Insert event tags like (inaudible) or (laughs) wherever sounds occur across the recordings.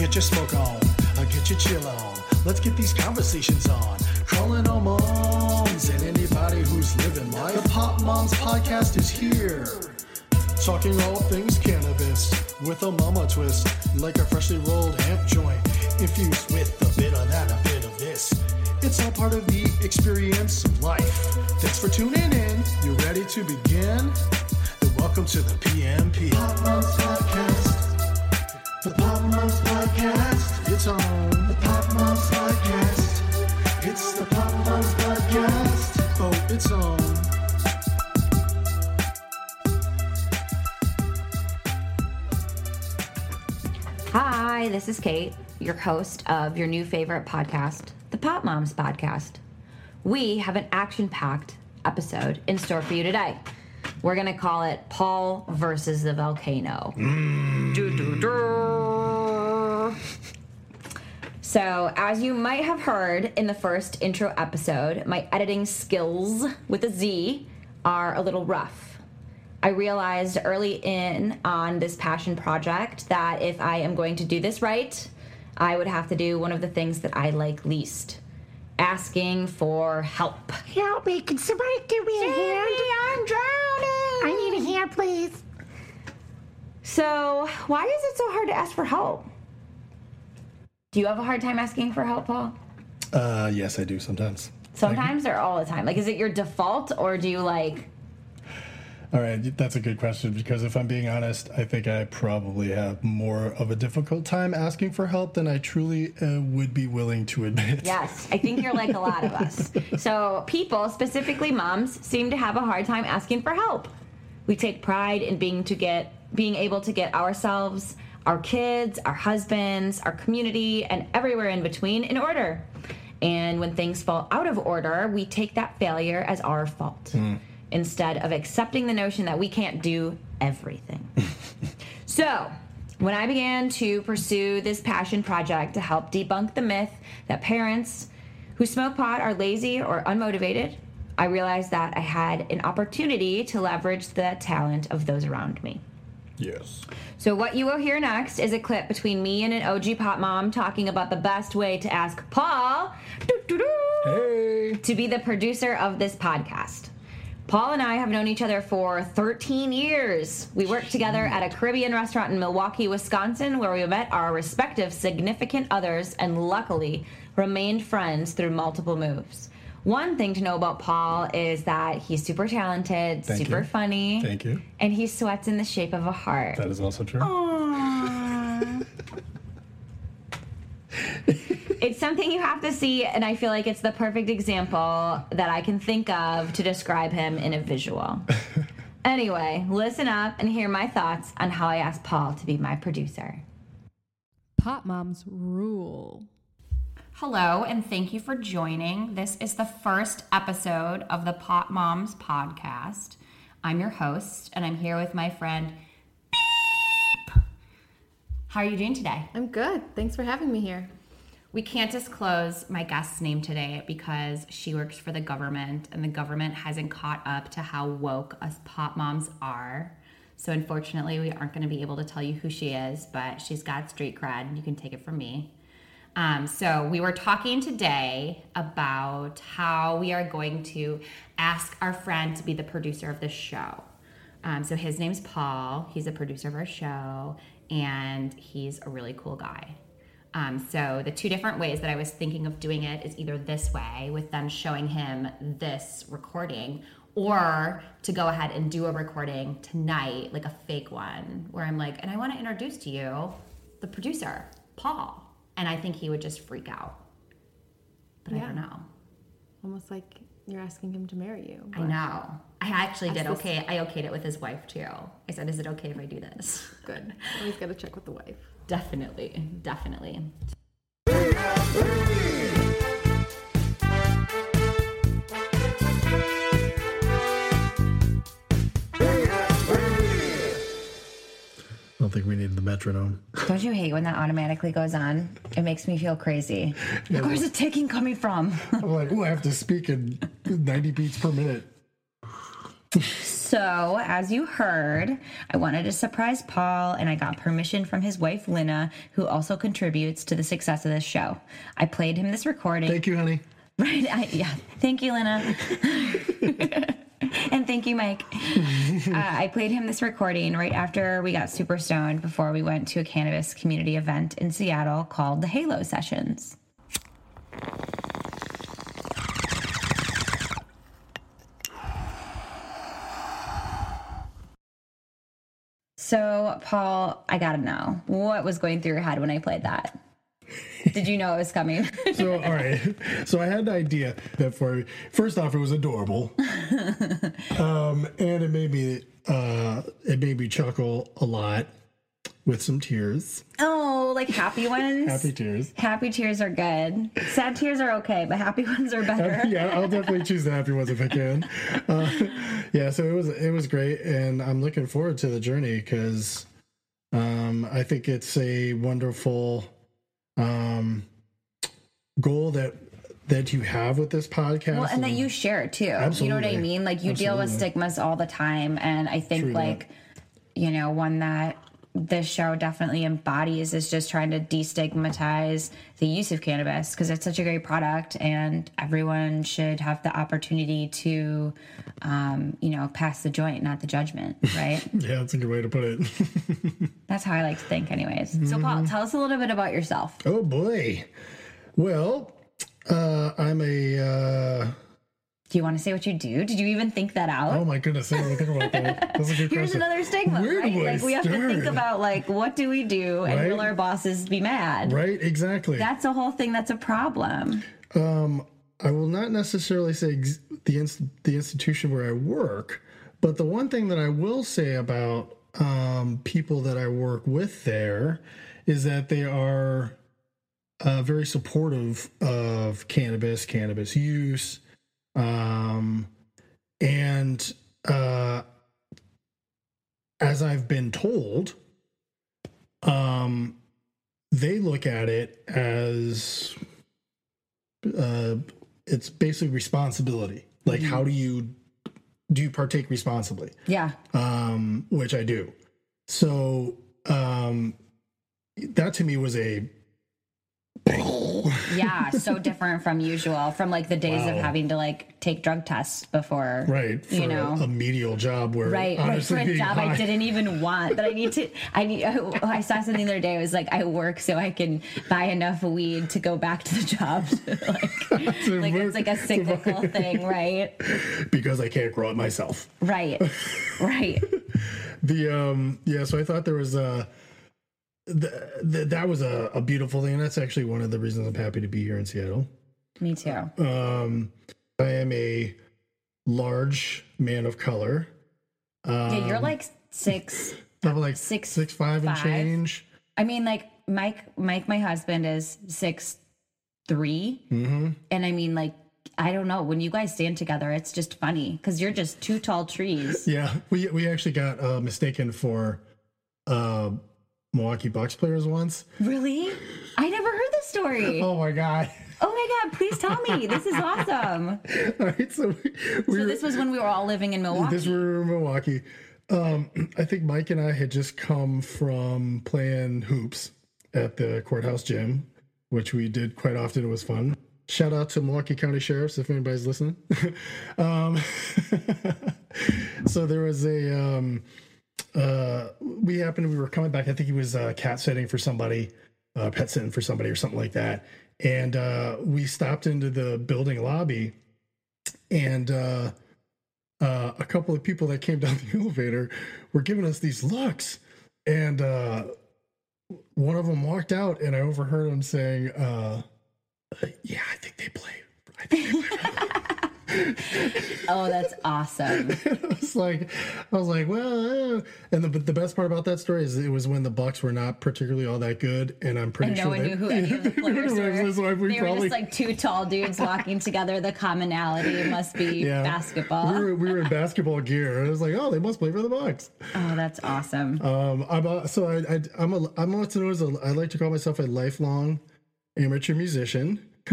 Get your smoke on, uh, get your chill on. Let's get these conversations on. Calling all moms and anybody who's living life. The Pot Moms Podcast is here. Talking all things cannabis with a mama twist, like a freshly rolled hemp joint, infused with a bit of that, a bit of this. It's all part of the experience of life. Thanks for tuning in. You ready to begin? Then welcome to the PMP. Pot Moms Podcast. The Pot Moms Podcast. It's on. The Pot Moms Podcast. It's the Pot Moms Podcast. Oh, it's on. Hi, this is Kate, your host of your new favorite podcast, the Pot Moms Podcast. We have an action packed episode in store for you today. We're going to call it Paul versus the Volcano. Mm. Doo-doo-doo. So, as you might have heard in the first intro episode, my editing skills with a Z are a little rough. I realized early in on this passion project that if I am going to do this right, I would have to do one of the things that I like least asking for help. Help me. Can somebody give me a hand? I'm drowning. I need a hand, please. So, why is it so hard to ask for help? Do you have a hard time asking for help, Paul? Uh, yes, I do sometimes. Sometimes or all the time? Like, is it your default or do you like. All right, that's a good question because if I'm being honest, I think I probably have more of a difficult time asking for help than I truly uh, would be willing to admit. Yes, I think you're like a lot of us. (laughs) So, people, specifically moms, seem to have a hard time asking for help. We take pride in being to get being able to get ourselves, our kids, our husbands, our community, and everywhere in between in order. And when things fall out of order, we take that failure as our fault hmm. instead of accepting the notion that we can't do everything. (laughs) So, when I began to pursue this passion project to help debunk the myth that parents who smoke pot are lazy or unmotivated, I realized that I had an opportunity to leverage the talent of those around me. Yes. So, what you will hear next is a clip between me and an OG pot mom talking about the best way to ask Paul Hey. to be the producer of this podcast. Paul and I have known each other for 13 years. We worked together at a Caribbean restaurant in Milwaukee, Wisconsin, where we met our respective significant others and luckily remained friends through multiple moves. One thing to know about Paul is that he's super talented, Thank super you. funny, Thank you. and he sweats in the shape of a heart. That is also true. It's something you have to see, and I feel like it's the perfect example that I can think of to describe him in a visual. (laughs) anyway, listen up and hear my thoughts on how I asked Paul to be my producer. Pot moms rule. Hello, and thank you for joining. This is the first episode of the Pot Moms podcast. I'm your host, and I'm here with my friend. Beep. How are you doing today? I'm good. Thanks for having me here. We can't disclose my guest's name today because she works for the government and the government hasn't caught up to how woke us pot moms are. So unfortunately, we aren't going to be able to tell you who she is, but she's got street cred you can take it from me. Um, so we were talking today about how we are going to ask our friend to be the producer of the show. Um, so his name's Paul. He's a producer of our show, and he's a really cool guy. Um, so the two different ways that I was thinking of doing it is either this way, with them showing him this recording, or to go ahead and do a recording tonight, like a fake one, where I'm like, and I want to introduce to you the producer, Paul. And I think he would just freak out. But I don't know. Almost like you're asking him to marry you. I know. I actually did this- okay. I okayed it with his wife too. I said, "Is it okay if I do this?" (laughs) Good. Always got to check with the wife. Definitely, definitely. I don't think we need the metronome. Don't you hate when that automatically goes on? It makes me feel crazy. Like, where's the ticking coming from? I'm like, oh, I have to speak in 90 beats per minute. So, as you heard, I wanted to surprise Paul, and I got permission from his wife, Lena, who also contributes to the success of this show. I played him this recording. Thank you, honey. (laughs) Right. I, yeah. Thank you, Lena. (laughs) (laughs) and thank you, Mike. (laughs) Uh, I played him this recording right after we got super stoned before we went to a cannabis community event in Seattle called the Halo Sessions. So, Paul, I gotta know what was going through your head when I played that. Did you know it was coming? (laughs) So, all right. So I had the idea that for first off, it was adorable, (laughs) um, and it made me uh, it made me chuckle a lot with some tears, oh, like happy (laughs) ones. happy tears. Happy tears are good. Sad tears are okay, but happy ones are better. yeah, I'll definitely choose the happy ones if I can. Uh, yeah, so it was it was great, and I'm looking forward to the journey because um, I think it's a wonderful um, goal that that you have with this podcast. Well, and that you share too. You know what I mean? Like you deal with stigmas all the time, and I think True that. like you know one that this show definitely embodies is just trying to destigmatize the use of cannabis because it's such a great product and everyone should have the opportunity to um, you know pass the joint not the judgment (laughs) right yeah, that's a good way to put it. (laughs) that's how i like to think anyways so paul tell us a little bit about yourself oh boy. Well, uh, I'm a. Uh, do you want to say what you do did you even think that out oh my goodness, I didn't think about that. That's a good (laughs) Here's question. another stigma, Where right? Like we have to think about like what do we do, and Right? will our bosses be mad? Right, exactly. That's a whole thing. That's a problem. I will not necessarily say ex- the inst- the institution where I work, but the one thing that I will say about um, people that I work with there is that they are uh, very supportive of cannabis, cannabis use, um, and uh, as I've been told, um, they look at it as uh, it's basically responsibility. Like, how do you do you partake responsibly? Yeah. Um, which I do. So um, that to me was a (laughs) Yeah. so different from usual, from like the days of having to like take drug tests before. right You know. a, a medial job where Right, right, for a job high- I didn't even want, but I need to. I need. I saw something the other day. It was like I work so I can buy enough weed to go back to the job. (laughs) like, like it's like a cyclical thing, right? because I can't grow it myself. Right, right. (laughs) the um yeah so i thought there was a th- th- that was a, a beautiful thing and that's actually one of the reasons i'm happy to be here in seattle Me too. um i am a large man of color yeah, you're like six. (laughs) i'm like Six, six five and change I mean, like Mike, Mike, my husband is six 3 Mm-hmm. and I mean, like, I don't know. When you guys stand together, it's just funny because you're just two tall trees. yeah we we actually got uh mistaken for uh milwaukee bucks players once really? I never heard this story. (laughs) oh my god Oh my god! Please tell me. This is awesome. (laughs) all right so we, we So were- this was when we were all living in Milwaukee. This were in Milwaukee. Um, I think Mike and I had just come from playing hoops at the courthouse gym, which we did quite often. It was fun. Shout out to Milwaukee County Sheriffs if anybody's listening. (laughs) um, so there was a um, uh, we happened we were coming back. I think he was uh, cat sitting for somebody, uh, pet sitting for somebody or something like that. And uh, we stopped into the building lobby, and uh, uh, a couple of people that came down (laughs) the elevator were giving us these looks, and uh, one of them walked out, and I overheard him saying, uh, "Yeah, I think they play. I think they play." (laughs) oh, that's awesome. (laughs) I was like, I was like, well, uh," and the the best part about that story is it was when the Bucks were not particularly all that good, and I'm pretty And no sure one they, knew who (laughs) any of the (laughs) players were. we They were just like two tall dudes walking together. The commonality must be Yeah. basketball. We were, we were in basketball gear. I was like, oh, they must play for the Bucks. Oh, that's awesome. Um, I'm a, so I, I I'm a I'm what's known as a I like to call myself a lifelong amateur musician, (laughs)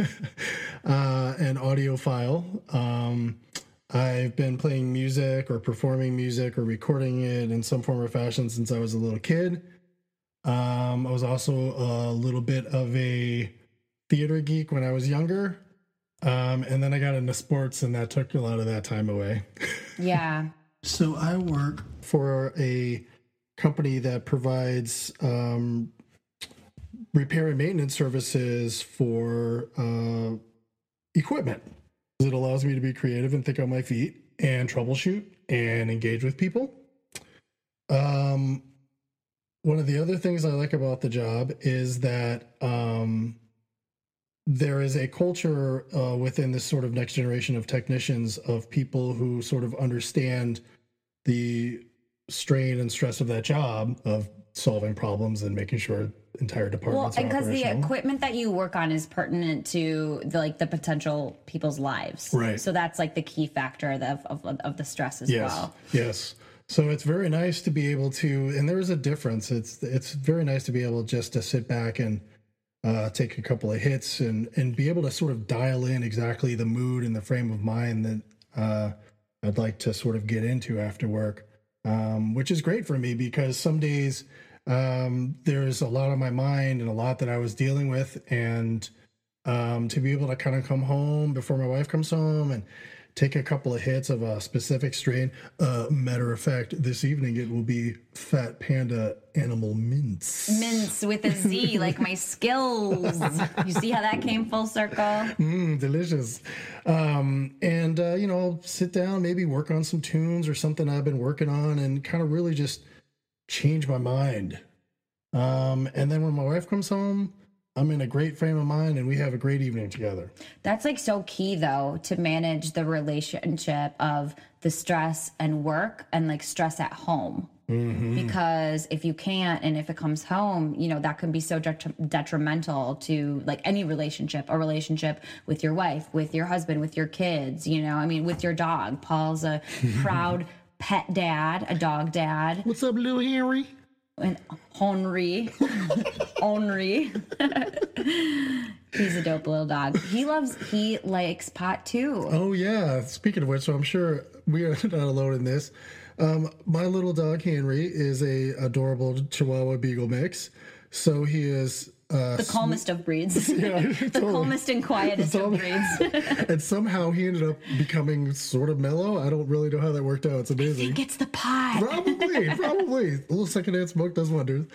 uh, an audiophile. Um, I've been playing music or performing music or recording it in some form or fashion since I was a little kid. Um, I was also a little bit of a theater geek when I was younger. Um, and then I got into sports, and that took a lot of that time away. (laughs) Yeah. So I work for a company that provides um, repair and maintenance services for uh, equipment. It allows me to be creative and think on my feet and troubleshoot and engage with people. Um, one of the other things I like about the job is that um, there is a culture uh, within this sort of next generation of technicians of people who sort of understand the strain and stress of that job of solving problems and making sure entire departments and are because the equipment that you work on is pertinent to the, like the potential people's lives, Right. So that's like the key factor of of, of the stress as yes. well. yes. So it's very nice to be able to and there's a difference. It's it's very nice to be able just to sit back and uh, take a couple of hits and and be able to sort of dial in exactly the mood and the frame of mind that uh, I'd like to sort of get into after work, um, which is great for me because some days um, there's a lot on my mind and a lot that I was dealing with, and um, to be able to kind of come home before my wife comes home and take a couple of hits of a specific strain. Uh, matter of fact, this evening it will be Fat Panda Animal Mints. Mints with a Z, (laughs) like my skills. You see how that came full circle? Mm, delicious. Um, and, uh, you know, sit down, maybe work on some tunes or something I've been working on and kind of really just change my mind. Um, and then when my wife comes home, I'm in a great frame of mind and we have a great evening together. That's like so key though to manage the relationship of the stress and work and like stress at home. Because if you can't, and if it comes home, you know, that can be so detri- detrimental to like any relationship, a relationship with your wife, with your husband, with your kids, you know, I mean, with your dog. Paul's a (laughs) proud pet dad, a dog dad, What's up, little Henry? and Henry. (laughs) Henry. He's a dope little dog. He loves, he likes pot too. Oh yeah. Speaking of which, so I'm sure we are (laughs) not alone in this. Um, my little dog Henry is a adorable Chihuahua Beagle mix. So he is uh, The calmest of breeds. (laughs) yeah, (laughs) the totally. calmest and quietest of breeds. (laughs) and somehow he ended up becoming sort of mellow. I don't really know how that worked out. It's amazing. Gets the pot. probably, probably. A little secondhand smoke does wonders.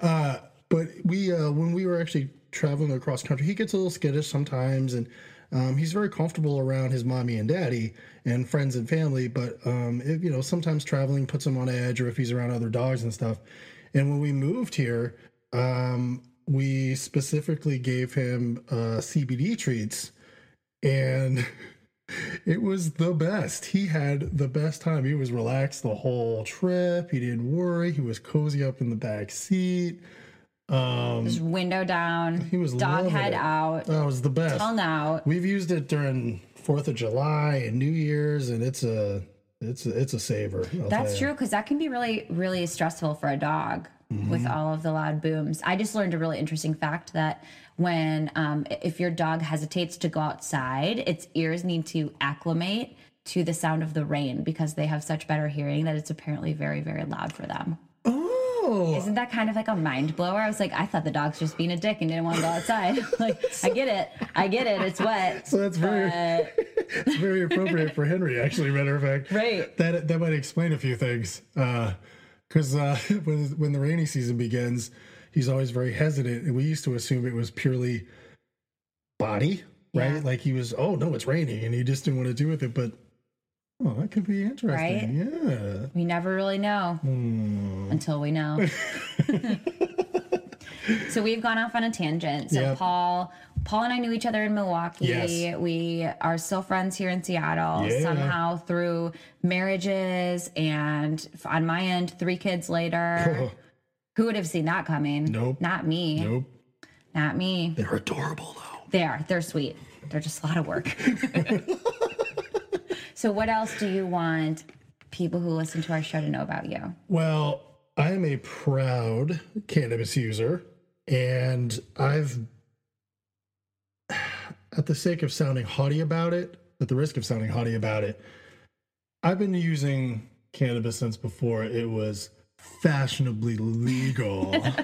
Uh, but we, uh, when we were actually traveling across country, he gets a little skittish sometimes, and um, he's very comfortable around his mommy and daddy and friends and family. But um, if, you know, sometimes traveling puts him on edge, or if he's around other dogs and stuff. And when we moved here, um, we specifically gave him uh, CBD treats, and (laughs) it was the best. He had the best time. He was relaxed the whole trip. He didn't worry. He was cozy up in the back seat. Um, Just window down. he was dog head it. out. that was the best. Tongue out. We've used it during Fourth of July and New Year's, and it's a it's a, it's a saver. I'll That's true because that can be really, really stressful for a dog with Mm-hmm. all of the loud booms. I just learned a really interesting fact that when, um, if your dog hesitates to go outside, its ears need to acclimate to the sound of the rain because they have such better hearing that it's apparently very, very loud for them. Oh, Isn't that kind of like a mind blower? I was like, I thought the dog's just being a dick and didn't want to go outside. (laughs) like, I get it. I get it. It's wet. so that's very But (laughs) it's very appropriate for Henry. Actually, matter of fact, Right. That that might explain a few things. Because uh, (laughs) when when the rainy season begins, he's always very hesitant, and we used to assume it was purely body, right? Yeah. Like he was, oh no, it's raining, and he just didn't want to do with it. But oh, that could be interesting. Yeah. we never really know Hmm. until we know. (laughs) (laughs) so we've gone off on a tangent. So Yep. Paul, Paul and I knew each other in Milwaukee. Yes. We are still friends here in Seattle. Yeah. Somehow through marriages and on my end, three kids later. (laughs) Who would have seen that coming? Nope. Not me. Nope. Not me. They're adorable though. They are. They're sweet. They're just a lot of work. (laughs) so, what else do you want people who listen to our show to know about you? Well, I am a proud cannabis user, and I've, at the sake of sounding haughty about it, at the risk of sounding haughty about it, I've been using cannabis since before it was fashionably legal. (laughs)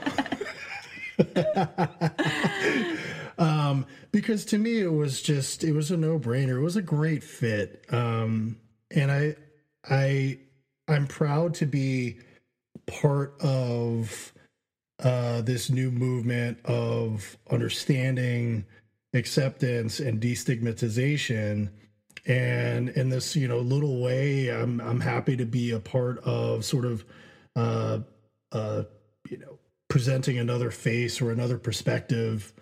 (laughs) um, because to me it was just it was a no brainer. It was a great fit, um, and I I I'm proud to be part of uh, this new movement of understanding, acceptance, and destigmatization. And in this, you know, little way, I'm I'm happy to be a part of sort of, uh, uh, you know, presenting another face or another perspective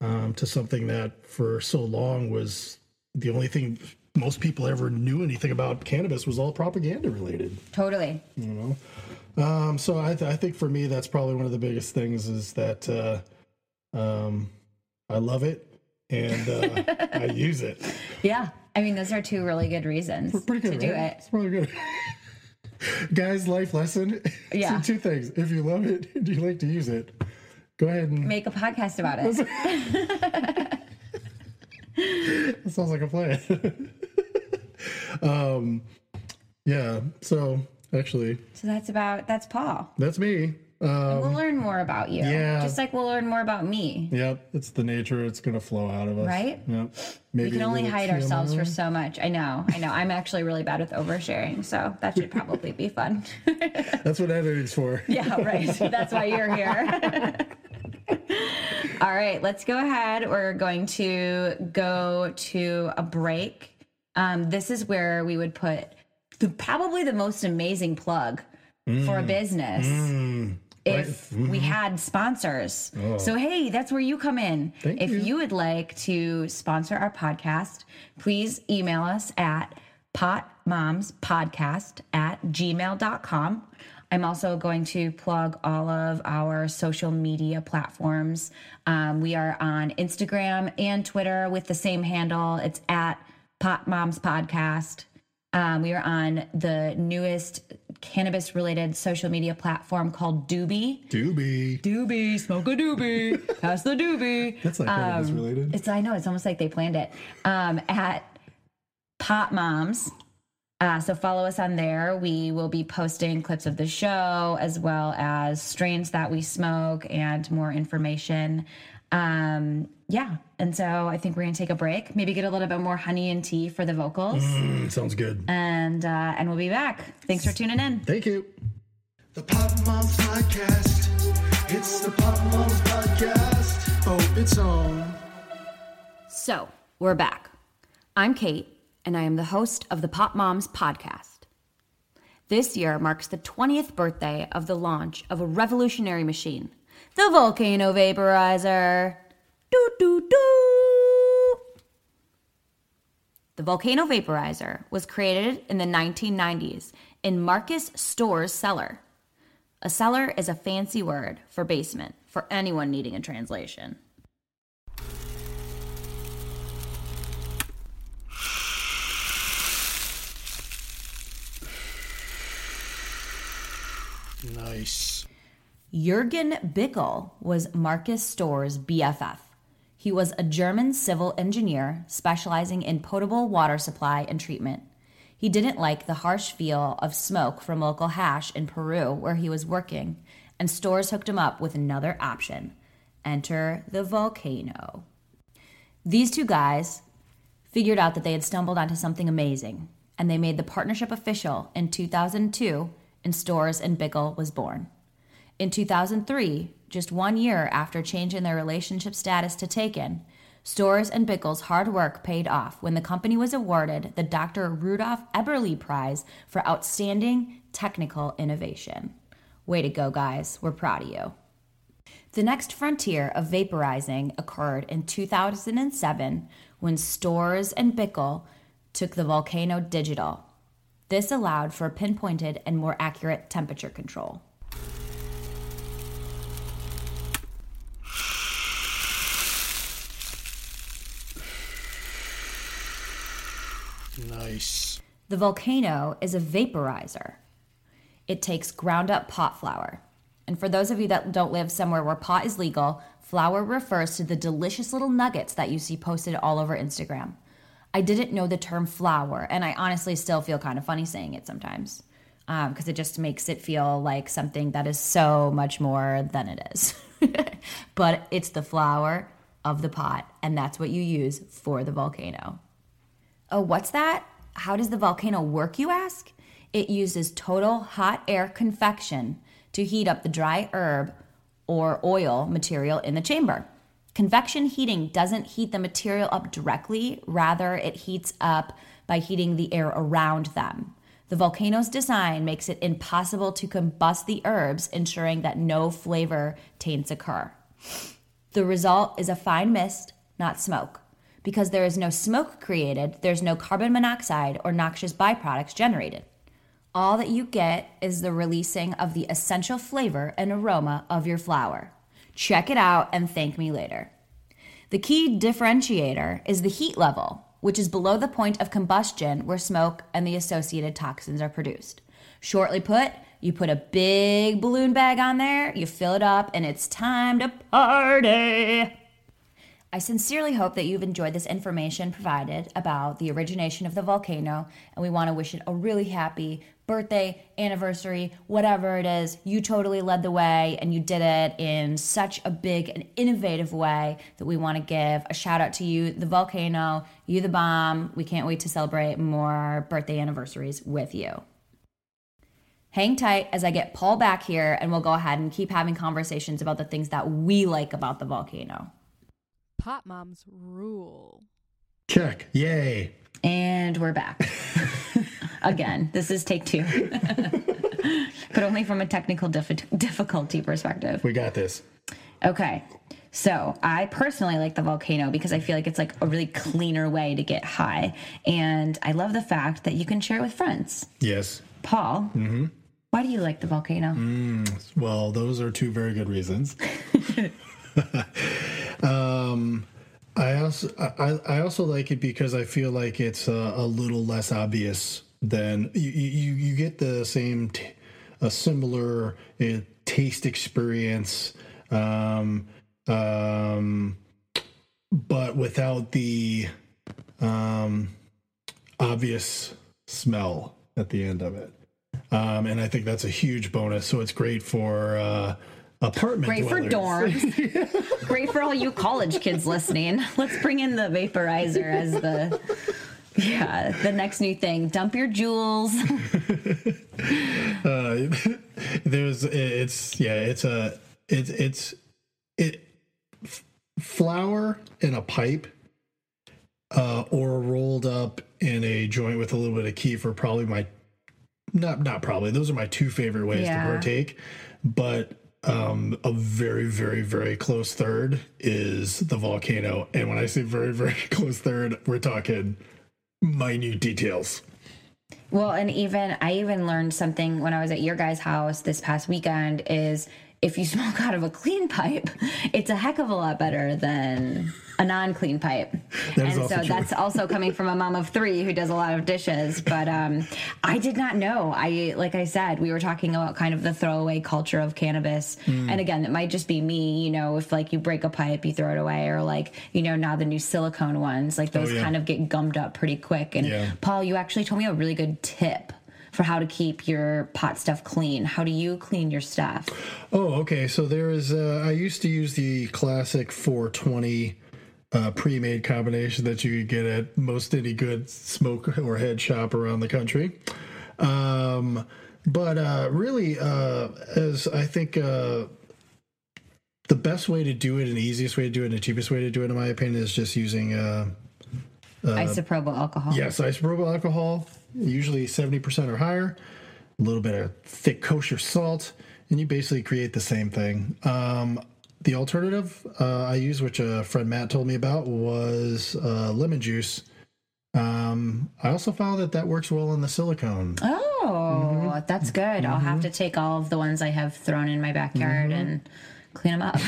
um, to something that for so long was the only thing most people ever knew anything about cannabis was all propaganda related. Totally. You know. Um, so I, th- I think for me that's probably one of the biggest things is that uh, um, I love it and uh, (laughs) I use it. Yeah. I mean, those are two really good reasons Pretty good, to do it. It's probably good. (laughs) Guys, life lesson. (laughs) Yeah. So two things. If you love it, do you like to use it? Go ahead and Make a podcast about it. that sounds like a plan. (laughs) um, yeah. So actually, So that's about that's Paul. that's me. Um, we'll learn more about you. yeah. Just like we'll learn more about me. Yep, it's the nature. It's gonna flow out of us, Right? Yep. Maybe We can only hide ourselves for so much. I know. I know. I'm actually really bad with oversharing, so that should probably be fun. (laughs) That's what editing's for. yeah, right. (laughs) That's why you're here. All right, let's go ahead. We're going to go to a break. Um, this is where we would put the, probably the most amazing plug for a business if we had sponsors. So, hey, that's where you come in. Thank if you. you would like to sponsor our podcast, please email us at potmomspodcast at gmail.com. I'm also going to plug all of our social media platforms. Um, we are on Instagram and Twitter with the same handle. It's at Pot Moms Podcast. Um, we are on the newest cannabis related social media platform called Doobie. Doobie. Doobie, smoke a doobie, pass the doobie. That's like cannabis Um, related. It's I know it's almost like they planned it. Um, at Pot Moms. Uh, so follow us on there. We will be posting clips of the show as well as strains that we smoke and more information. Um, yeah, and so I think we're gonna take a break, maybe get a little bit more honey and tea for the vocals, Mm, sounds good. and uh, and we'll be back. Thanks for tuning in. Thank you. The Pot Moms Podcast. It's the Pot Moms Podcast. Oh, it's on. So, we're back. I'm Kate, and I am the host of the Pot Moms podcast. This year marks the 20th birthday of the launch of a revolutionary machine, the Volcano Vaporizer. Doo doo doo. The Volcano Vaporizer was created in the 1990s in Markus Storz's cellar. A cellar is a fancy word for basement for anyone needing a translation. Nice. Jurgen Bickel was Markus Storz's BFF. He was a German civil engineer specializing in potable water supply and treatment. He didn't like the harsh feel of smoke from local hash in Peru where he was working, and Storz hooked him up with another option enter the volcano. These two guys figured out that they had stumbled onto something amazing, and they made the partnership official in 2002, and Storz and Bickel was born. In 2003, just one year after changing their relationship status to Taken, Storz and Bickel's hard work paid off when the company was awarded the Dr. Rudolph Eberle Prize for Outstanding Technical Innovation. Way to go, guys. We're proud of you. The next frontier of vaporizing occurred in 2007 when Storz and Bickel took the Volcano digital. This allowed for pinpointed and more accurate temperature control. Nice. The volcano is a vaporizer. It takes ground up pot flower. And for those of you that don't live somewhere where pot is legal, flower refers to the delicious little nuggets that you see posted all over Instagram. I didn't know the term flower, and I honestly still feel kind of funny saying it sometimes um, because it just makes it feel like something that is so much more than it is. (laughs) but it's the flower of the pot, and that's what you use for the volcano. Oh, what's that? How does the volcano work, you ask? It uses total hot air convection to heat up the dry herb or oil material in the chamber. Convection heating doesn't heat the material up directly, rather, it heats up by heating the air around them. The volcano's design makes it impossible to combust the herbs, ensuring that no flavor taints occur. The result is a fine mist, not smoke. Because there is no smoke created, there's no carbon monoxide or noxious byproducts generated. All that you get is the releasing of the essential flavor and aroma of your flower. Check it out and thank me later. The key differentiator is the heat level, which is below the point of combustion where smoke and the associated toxins are produced. Shortly put, you put a big balloon bag on there, you fill it up, and it's time to party. I sincerely hope that you've enjoyed this information provided about the origination of the volcano, and we want to wish it a really happy birthday, anniversary, whatever it is. You totally led the way, and you did it in such a big and innovative way that we want to give a shout out to you, the volcano, you, the bomb. We can't wait to celebrate more birthday anniversaries with you. Hang tight as I get Paul back here, and we'll go ahead and keep having conversations about the things that we like about the volcano. Pot moms rule. Check. Yay. And we're back. (laughs) Again, this is take two, (laughs) but only from a technical diffi- difficulty perspective. We got this. Okay. So I personally like the volcano because I feel like it's like a really cleaner way to get high. And I love the fact that you can share it with friends. Yes. Paul, mm-hmm. why do you like the volcano? Mm, well, those are two very good reasons. (laughs) (laughs) um, I also I, I also like it because I feel like it's a, a little less obvious than you you, you get the same t- a similar uh, taste experience, um, um, but without the um, obvious smell at the end of it. Um, and I think that's a huge bonus. So it's great for uh, apartment Great for dwellers. dorms. (laughs) Great for all you college kids listening. Let's bring in the vaporizer as the yeah the next new thing. Dump your jewels. (laughs) uh, there's it's yeah it's a it's it's it flower in a pipe uh, or rolled up in a joint with a little bit of kief probably my not not probably those are my two favorite ways Yeah. to partake but um a very very very close third is the volcano. And when i say very (laughs) very close third we're talking minute details. Well, and even I even learned something when I was at your guys' house this past weekend is if you (laughs) smoke out of a clean pipe, it's a heck of a lot better than a non-clean pipe. And so true. that's also coming from a mom of three who does a lot of dishes. But um, I did not know. I like I said, we were talking about kind of the throwaway culture of cannabis, Hmm. and again, it might just be me. You know, if like you break a pipe, you throw it away, or like you know now the new silicone ones, like those Oh, yeah. kind of get gummed up pretty quick. And Yeah. Paul, you actually told me a really good tip for how to keep your pot stuff clean. How do you clean your stuff? Oh, okay. So there is. Uh, I used to use the classic 420 uh, pre-made combination that you could get at most any good smoke or head shop around the country. Um, but uh, really, uh, as I think uh, the best way to do it and the easiest way to do it and the cheapest way to do it, in my opinion, is just using. Uh, Isopropyl alcohol. Yes, isopropyl alcohol, usually 70% or higher, a little bit of thick kosher salt, and you basically create the same thing. Um, the alternative uh, I used, which a friend Matt told me about, was uh, lemon juice. Um, I also found that that works well in the silicone. Oh, that's good. I'll have to take all of the ones I have thrown in my backyard and clean them up, (laughs)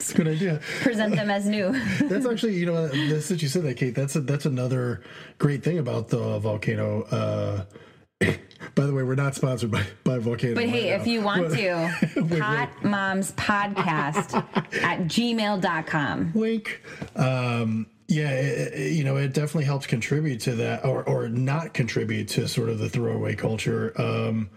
It's a good idea. present them as new. (laughs) That's actually, you know, this that you said that, Kate. That's a, that's another great thing about the volcano. Uh, (laughs) by the way, we're not sponsored by, by Volcano. But hey, right if now. you want But- to, Pot Moms Podcast at gmail.com. wink. Um, Yeah, it, it- you know, it definitely helps contribute to that, or or not contribute to sort of the throwaway culture. Um,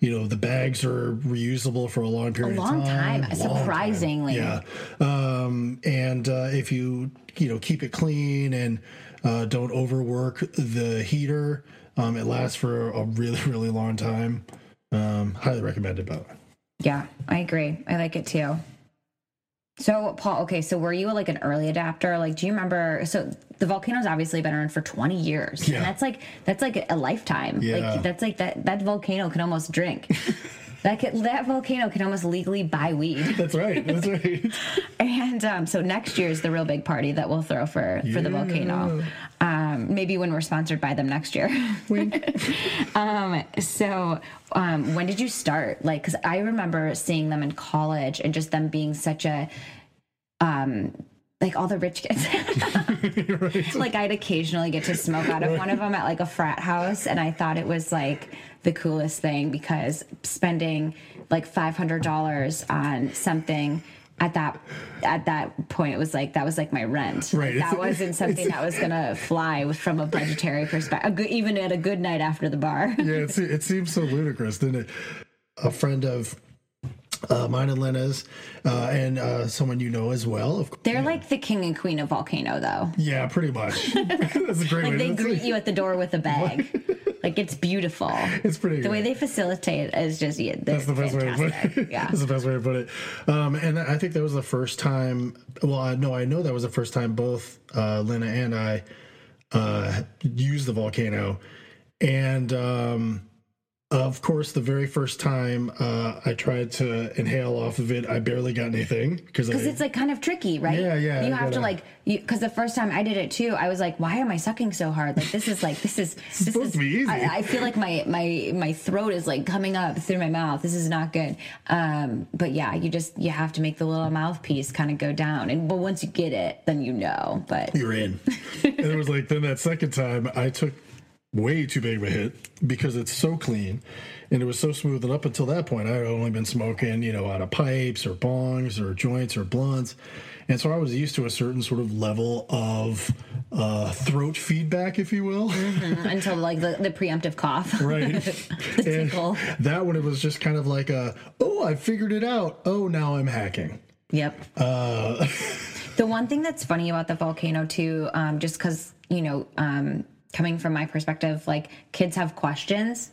you know, the bags are reusable for a long period long of time. time, Long time, surprisingly. Yeah, um, and uh, if you you know keep it clean and uh, don't overwork the heater, um, it lasts for a really really long time. Um, highly recommended, by the way. Yeah, I agree. I like it too. So, Paul, okay, so were you like an early adapter? Like, do you remember? So, the volcano's obviously been around for 20 years. Yeah. And that's like, that's like a lifetime. Yeah. Like, that's like that, that volcano can almost drink. (laughs) that, could, that volcano can almost legally buy weed. (laughs) That's right. That's right. (laughs) And um, so next year is the real big party that we'll throw for for the volcano. Um, maybe when we're sponsored by them next year. (laughs) um, so um, when did you start? Like, because I remember seeing them in college and just them being such a um like all the rich kids. (laughs) Like i'd occasionally get to smoke out of one of them at like a frat house and i thought it was like the coolest thing because spending like $500 on something at that at that point it was like that was like my rent. Right, that it's- wasn't something that was gonna fly from a budgetary perspective even at a good night after the bar. Yeah, it, it seems so ludicrous, didn't it? A friend of uh, mine and Lena's, uh, and uh, someone you know as well. Of course. they're like the king and queen of volcano though Yeah, pretty much. (laughs) That's a great way. like they to- greet you at the door with a bag (laughs) like it's beautiful It's pretty. the good. way they facilitate is just yeah, That's the best way to put it. (laughs) Yeah. That's the best way to put it. Um, and I think that was the first time. Well, I know I know that was the first time both uh, Lena and I uh, used the volcano, and um, of course, the very first time uh, I tried to inhale off of it, I barely got anything because it's like kind of tricky, right? Yeah, yeah, You have to like, because the first time I did it too, I was like, why am I sucking so hard? Like this is like this is (laughs) this supposed is. to be easy. I, I feel like my my my throat is like coming up through my mouth. This is not good. Um, but yeah, you just you have to make the little mouthpiece kind of go down, and but once you get it, then you know. But you're in. (laughs) and it was like then that second time I took way too big of a hit because it's so clean and it was so smooth. And up until that point, I had only been smoking, you know, out of pipes or bongs or joints or blunts. And so I was used to a certain sort of level of uh, throat feedback, if you will. (laughs) until like the, the preemptive cough, Right. (laughs) the and tickle. that one, it was just kind of like a, oh, I figured it out. Oh, now I'm hacking. Yep. Uh, The one thing that's funny about the volcano too, um, just because you know, um, coming from my perspective, like kids have questions,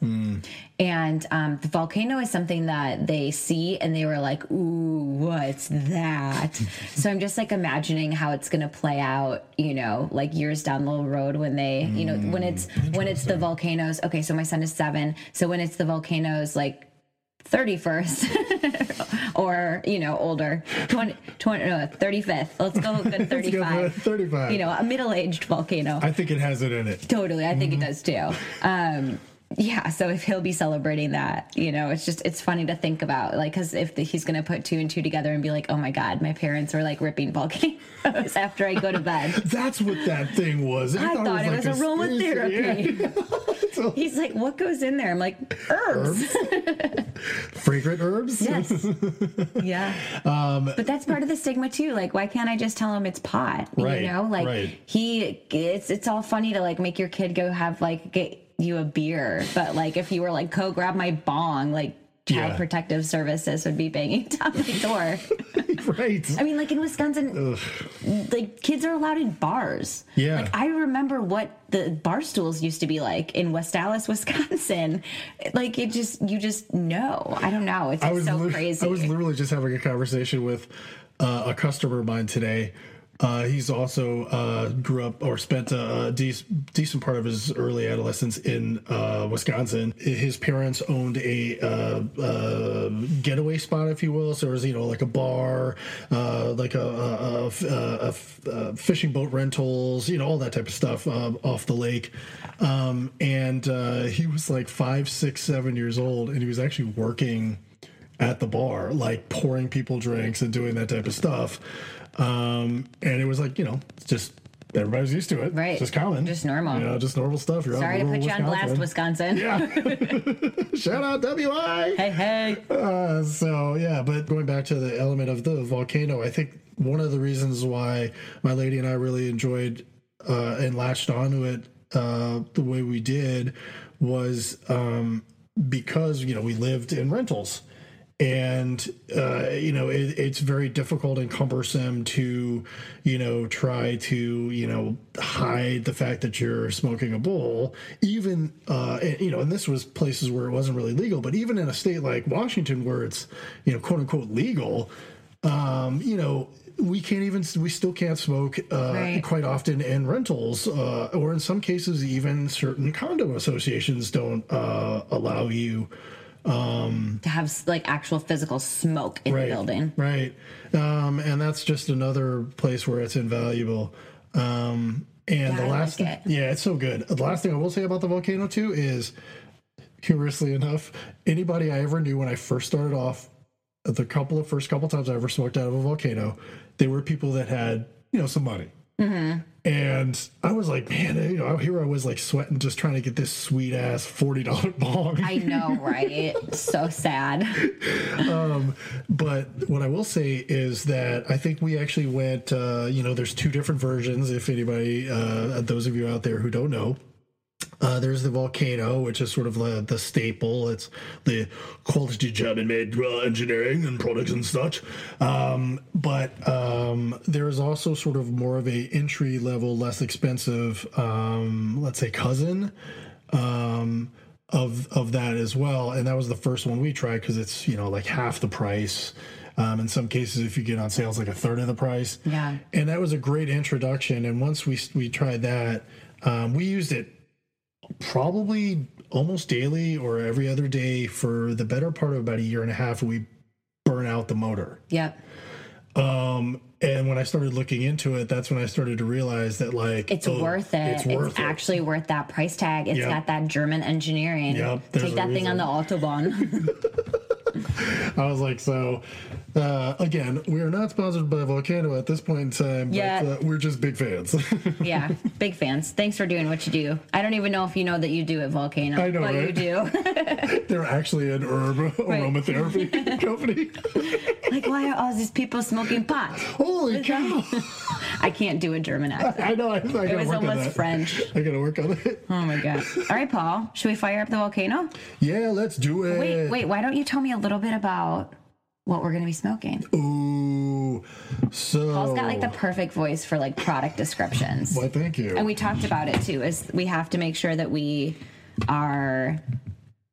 and um, the volcano is something that they see and they were like, "Ooh, what's that?" (laughs) so I'm just like imagining how it's gonna play out, you know, like years down the road when they, you know, when it's when it's the volcanoes. Okay, so my son is seven, so when it's the volcanoes, like 31st (laughs) or you know older 20, 20 no, 35th let's go good (laughs) let's go 35 35. you know a middle-aged volcano I think it has it in it. totally i Mm-hmm. think it does too um yeah so if he'll be celebrating that you know it's just it's funny to think about like because if the, he's gonna put two and two together and be like oh my god my parents were like ripping volcanoes (laughs) after i go to bed (laughs) That's what that thing was. I thought it like was aromatherapy. Yeah. (laughs) So- he's like what goes in there i'm like herbs fragrant herbs. Yes. yeah. Um, but that's part of the stigma too. Like, why can't I just tell him it's pot? Right, You know, like right. he, it's it's all funny to like make your kid go have like get you a beer, but like if you were like, "Go grab my bong," like Child Yeah. Protective Services would be banging (laughs) down the door. (laughs) right. I mean, like in Wisconsin, like kids are allowed in bars. Yeah. Like I remember what the bar stools used to be like in West Allis, (laughs) Wisconsin. Like it just, you just know. I don't know. It's I was so lit- crazy. I was literally just having a conversation with uh, a customer of mine today. Uh, he's also uh, grew up or spent a, dec- decent part of his early adolescence in uh, Wisconsin. His parents owned a uh, uh, getaway spot, if you will. So it was, you know, like a bar, uh, like a, a, a- a- fishing boat rentals, you know, all that type of stuff off the lake. Um, and he was like five, six, seven years old, and he was actually working at the bar, like pouring people drinks and doing that type of stuff. Um, and it was like, you know, it's just everybody's used to it. Right. It's just common. Just normal. You know, just normal stuff. You're Sorry to put you on blast, Wisconsin. Yeah. (laughs) (laughs) Shout out WI. Hey, hey. Uh, so yeah, but going back to the element of the volcano, I think one of the reasons why my lady and I really enjoyed uh, and latched onto it uh, the way we did was um, because you know we lived in rentals. And uh, you know it, it's very difficult and cumbersome to, you know, try to you know hide the fact that you're smoking a bowl. Even uh, and, you know, and this was places where it wasn't really legal, but even in a state like Washington, where it's you know quote unquote legal, um, you know, we can't even we still can't smoke uh, Right. quite often in rentals, uh, or in some cases, even certain condo associations don't uh, allow you. To have like actual physical smoke in the building. Right. Um, and that's just another place where it's invaluable. Um, and Yeah, the last, like it. yeah, it's so good. The last thing I will say about the volcano too is, humorously enough, anybody I ever knew when I first started off, the couple of first couple times I ever smoked out of a volcano, they were people that had you know some money. Mm-hmm. And I was like, man, you know, here I was like sweating, just trying to get this sweet ass forty dollar (laughs) bong. I know, right? so sad. (laughs) But what I will say is that I think we actually went. Uh, you know, there's two different versions. If anybody, uh, those of you out there who don't know, uh, there's the volcano, which is sort of the, the staple. It's the quality German-made uh, engineering and products and such. Um, but um, there is also sort of more of a entry level, less expensive, um, let's say, cousin um, of of that as well. And that was the first one we tried because it's you know like half the price. Um, in some cases, if you get on sales, like a third of the price. Yeah. And that was a great introduction. And once we we tried that, um, we used it probably almost daily or every other day for the better part of about a year and a half. We burn out the motor. Yep. Um, and when I started looking into it, that's when I started to realize that like It's oh, worth it. It's It's, it. actually worth that price tag. It's Yep. got that German engineering. Yep, Take that thing on the Autobahn. (laughs) (laughs) (laughs) I was like, so uh, again, we are not sponsored by Volcano at this point in time, but Yeah. uh, we're just big fans. (laughs) yeah, big fans. Thanks for doing what you do. I don't even know if you know that you do at Volcano, I know, but you do. (laughs) They're actually an herb aromatherapy company. like, why are all these people smoking pot? Holy cow! I can't do a German accent. I know. I, I It was almost. French. I gotta work on it. Oh my god! All right, Paul. Should we fire up the volcano? Yeah, let's do it. Wait, wait. Why don't you tell me a little bit about what we're gonna be smoking? Ooh, so. Paul's got like the perfect voice for like product descriptions. Why? Thank you. and we talked about it too is we have to make sure that we are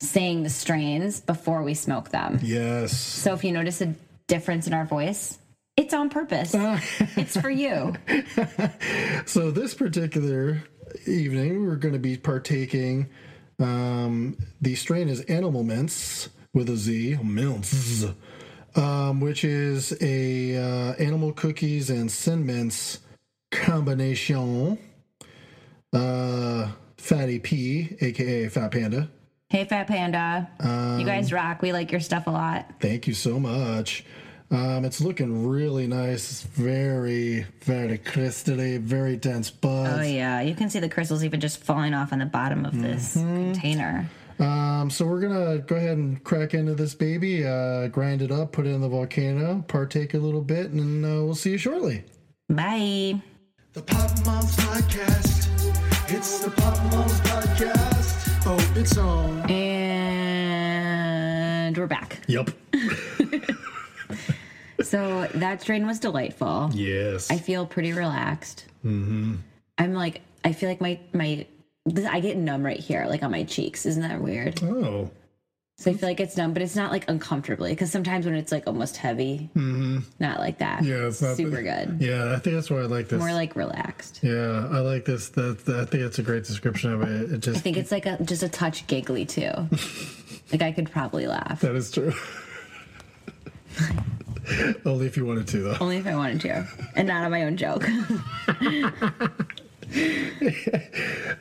saying the strains before we smoke them yes. so if you notice a difference in our voice it's on purpose (laughs) it's for you So this particular evening, we're going to be partaking. Um, the strain is Animal Mints with a Z, mints, um, which is a uh, animal cookies and sin mints combination. Uh, Fatty P, aka Fat Panda. hey fat panda you guys rock we like your stuff a lot Thank you so much. Um, it's looking really nice. It's very, very crystally, very dense buzz. oh yeah you can see the crystals even just falling off on the bottom of this container Um, so we're gonna go ahead and crack into this baby, uh, grind it up, put it in the volcano, partake a little bit, and uh, we'll see you shortly. bye The Pot Moms Podcast. It's the Pot Moms Podcast. Oh, it's on. and we're back Yep. (laughs) (laughs) so that strain was delightful Yes. I feel pretty relaxed. Mm-hmm. I'm like, I feel like my my, I get numb right here, like on my cheeks. Isn't that weird? oh. So I feel like it's numb, but it's not like uncomfortably. Because sometimes when it's like almost heavy, not like that. Mm-hmm. Yeah, it's not super good. Yeah, I think that's why I like this. More like relaxed. yeah, I like this. That, that I think that's a great description of it. It just I think it's like a just a touch giggly too. (laughs) like I could probably laugh that is true. (laughs) Only if you wanted to, though. only if I wanted to, and not on my own joke. (laughs) (laughs)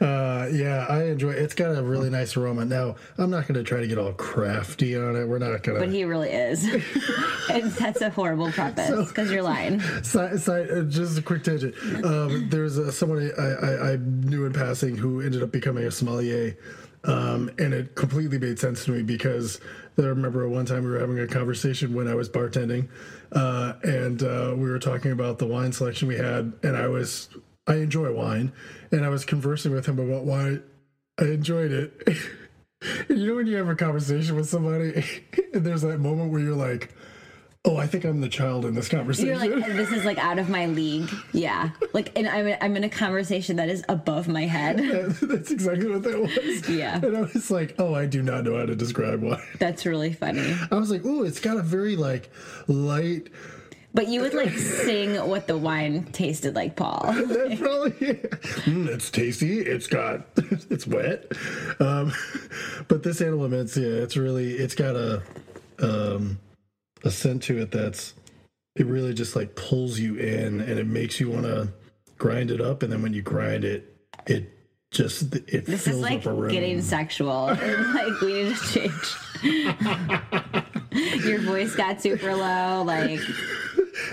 Uh, yeah, I enjoy. it. It's got a really nice aroma. Now, I'm not going to try to get all crafty on it. We're not going to. But he really is. (laughs) and that's a horrible preface because you're lying. Side, side, uh, just a quick tangent. Um, there's uh, someone I, I, I knew in passing who ended up becoming a sommelier, um, and it completely made sense to me because I remember one time we were having a conversation when I was bartending, uh, and uh, we were talking about the wine selection we had, and I was I enjoy wine, and I was conversing with him about why I enjoyed it. (laughs) and you know when you have a conversation with somebody, (laughs) and there's that moment where you're like. Oh, I think I'm the child in this conversation. You're like, this is like out of my league. Yeah. Like, and I'm, I'm in a conversation that is above my head. (laughs) That's exactly what that was. Yeah. And I was like, oh, I do not know how to describe wine. That's really funny. I was like, oh, it's got a very like light. But you would like sing what the wine tasted like, Paul. (laughs) That's probably mm, it's tasty. It's got (laughs) it's wet. Um, (laughs) but this animal mints, yeah, it's really it's got a um, a scent to it that's it really just like pulls you in and it makes you want to grind it up. And then when you grind it, it just it This fills is like up a room. getting sexual. Like we need to change. Your voice got super low. Like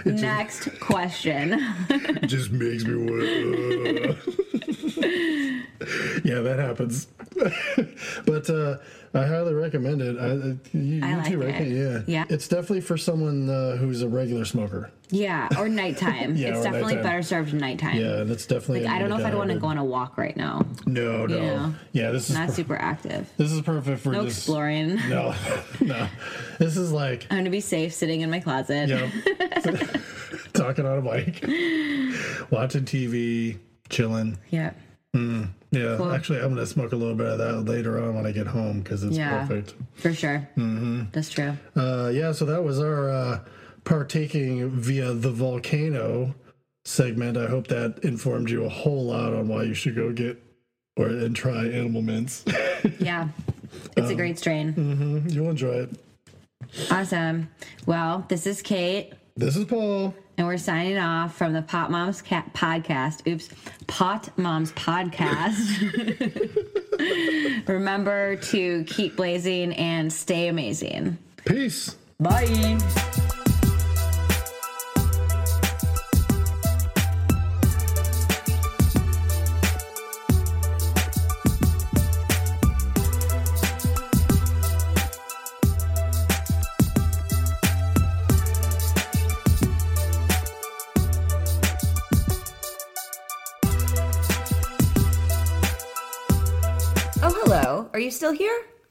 next question. (laughs) It just makes me want. (laughs) yeah, that happens. (laughs) but uh, I highly recommend it. I, you, I you like too, right? Yeah, Yeah. It's definitely for someone uh, who's a regular smoker. Yeah, or nighttime. (laughs) Yeah, it's definitely nighttime. better served nighttime. Yeah, that's definitely. Like I don't know if I'd want to go on a walk right now. No, no. Yeah. Yeah, this is Not per- super active. this is perfect for No just exploring. no, (laughs) no. This is like I'm gonna be safe sitting in my closet. you (laughs) know, talking on a bike, watching TV, chilling. Yeah. Yeah, actually, I'm gonna smoke a little bit of that later on when I get home because it's Yeah. perfect. For sure. Mm-hmm. That's true. Uh, yeah, so that was our uh, partaking via the volcano segment. I hope that informed you a whole lot on why you should go get or and try animal mints. (laughs) Yeah. It's Um, a great strain. You'll enjoy it. Awesome. Well, this is Kate, This is Paul. And we're signing off from the Pot Moms Cat podcast. Oops, Pot Moms podcast. (laughs) Remember to keep blazing and stay amazing. Peace. Bye.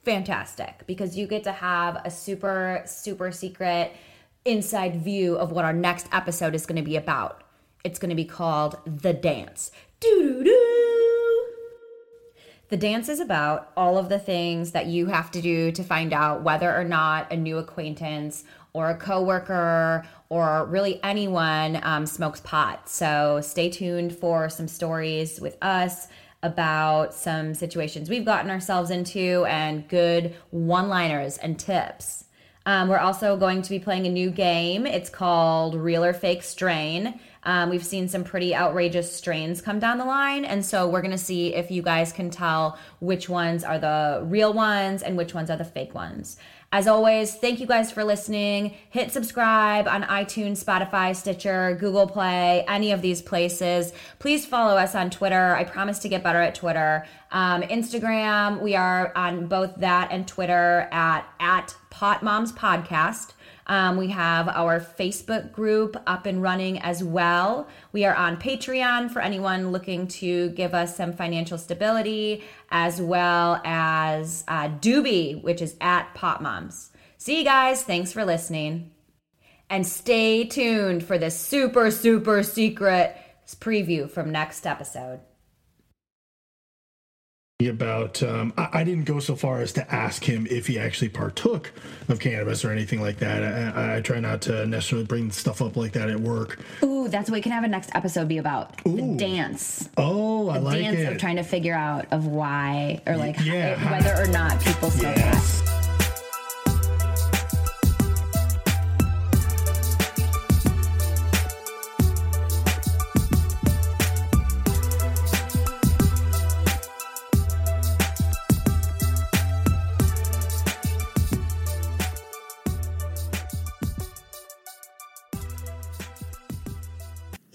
Fantastic. Because you get to have a super, super secret inside view of what our next episode is going to be about. It's going to be called The Dance. Doo doo doo. The dance is about all of the things that you have to do to find out whether or not a new acquaintance or a coworker or really anyone um, smokes pot. So stay tuned for some stories with us about some situations we've gotten ourselves into and good one liners and tips. Um, we're also going to be playing a new game. It's called Real or Fake Strain. Um, we've seen some pretty outrageous strains come down the line, and so we're going to see if you guys can tell which ones are the real ones and which ones are the fake ones. As always, thank you guys for listening. Hit subscribe on iTunes, Spotify, Stitcher, Google Play, any of these places. Please follow us on Twitter. I promise to get better at Twitter. Um, Instagram, we are on both that and Twitter at at Pot Moms Podcast. Um, we have our Facebook group up and running as well. We are on Patreon for anyone looking to give us some financial stability, as well as uh, Doobie, which is at Pot Moms. See you guys. Thanks for listening. And stay tuned for this super, super secret preview from next episode. About, um, I, I didn't go so far as to ask him if he actually partook of cannabis or anything like that. I, I, try not to necessarily bring stuff up like that at work. Ooh, that's what we can have a next episode be about. The dance. Oh, I like dance it. of trying to figure out of why or like Yeah. whether or not people smoke yes.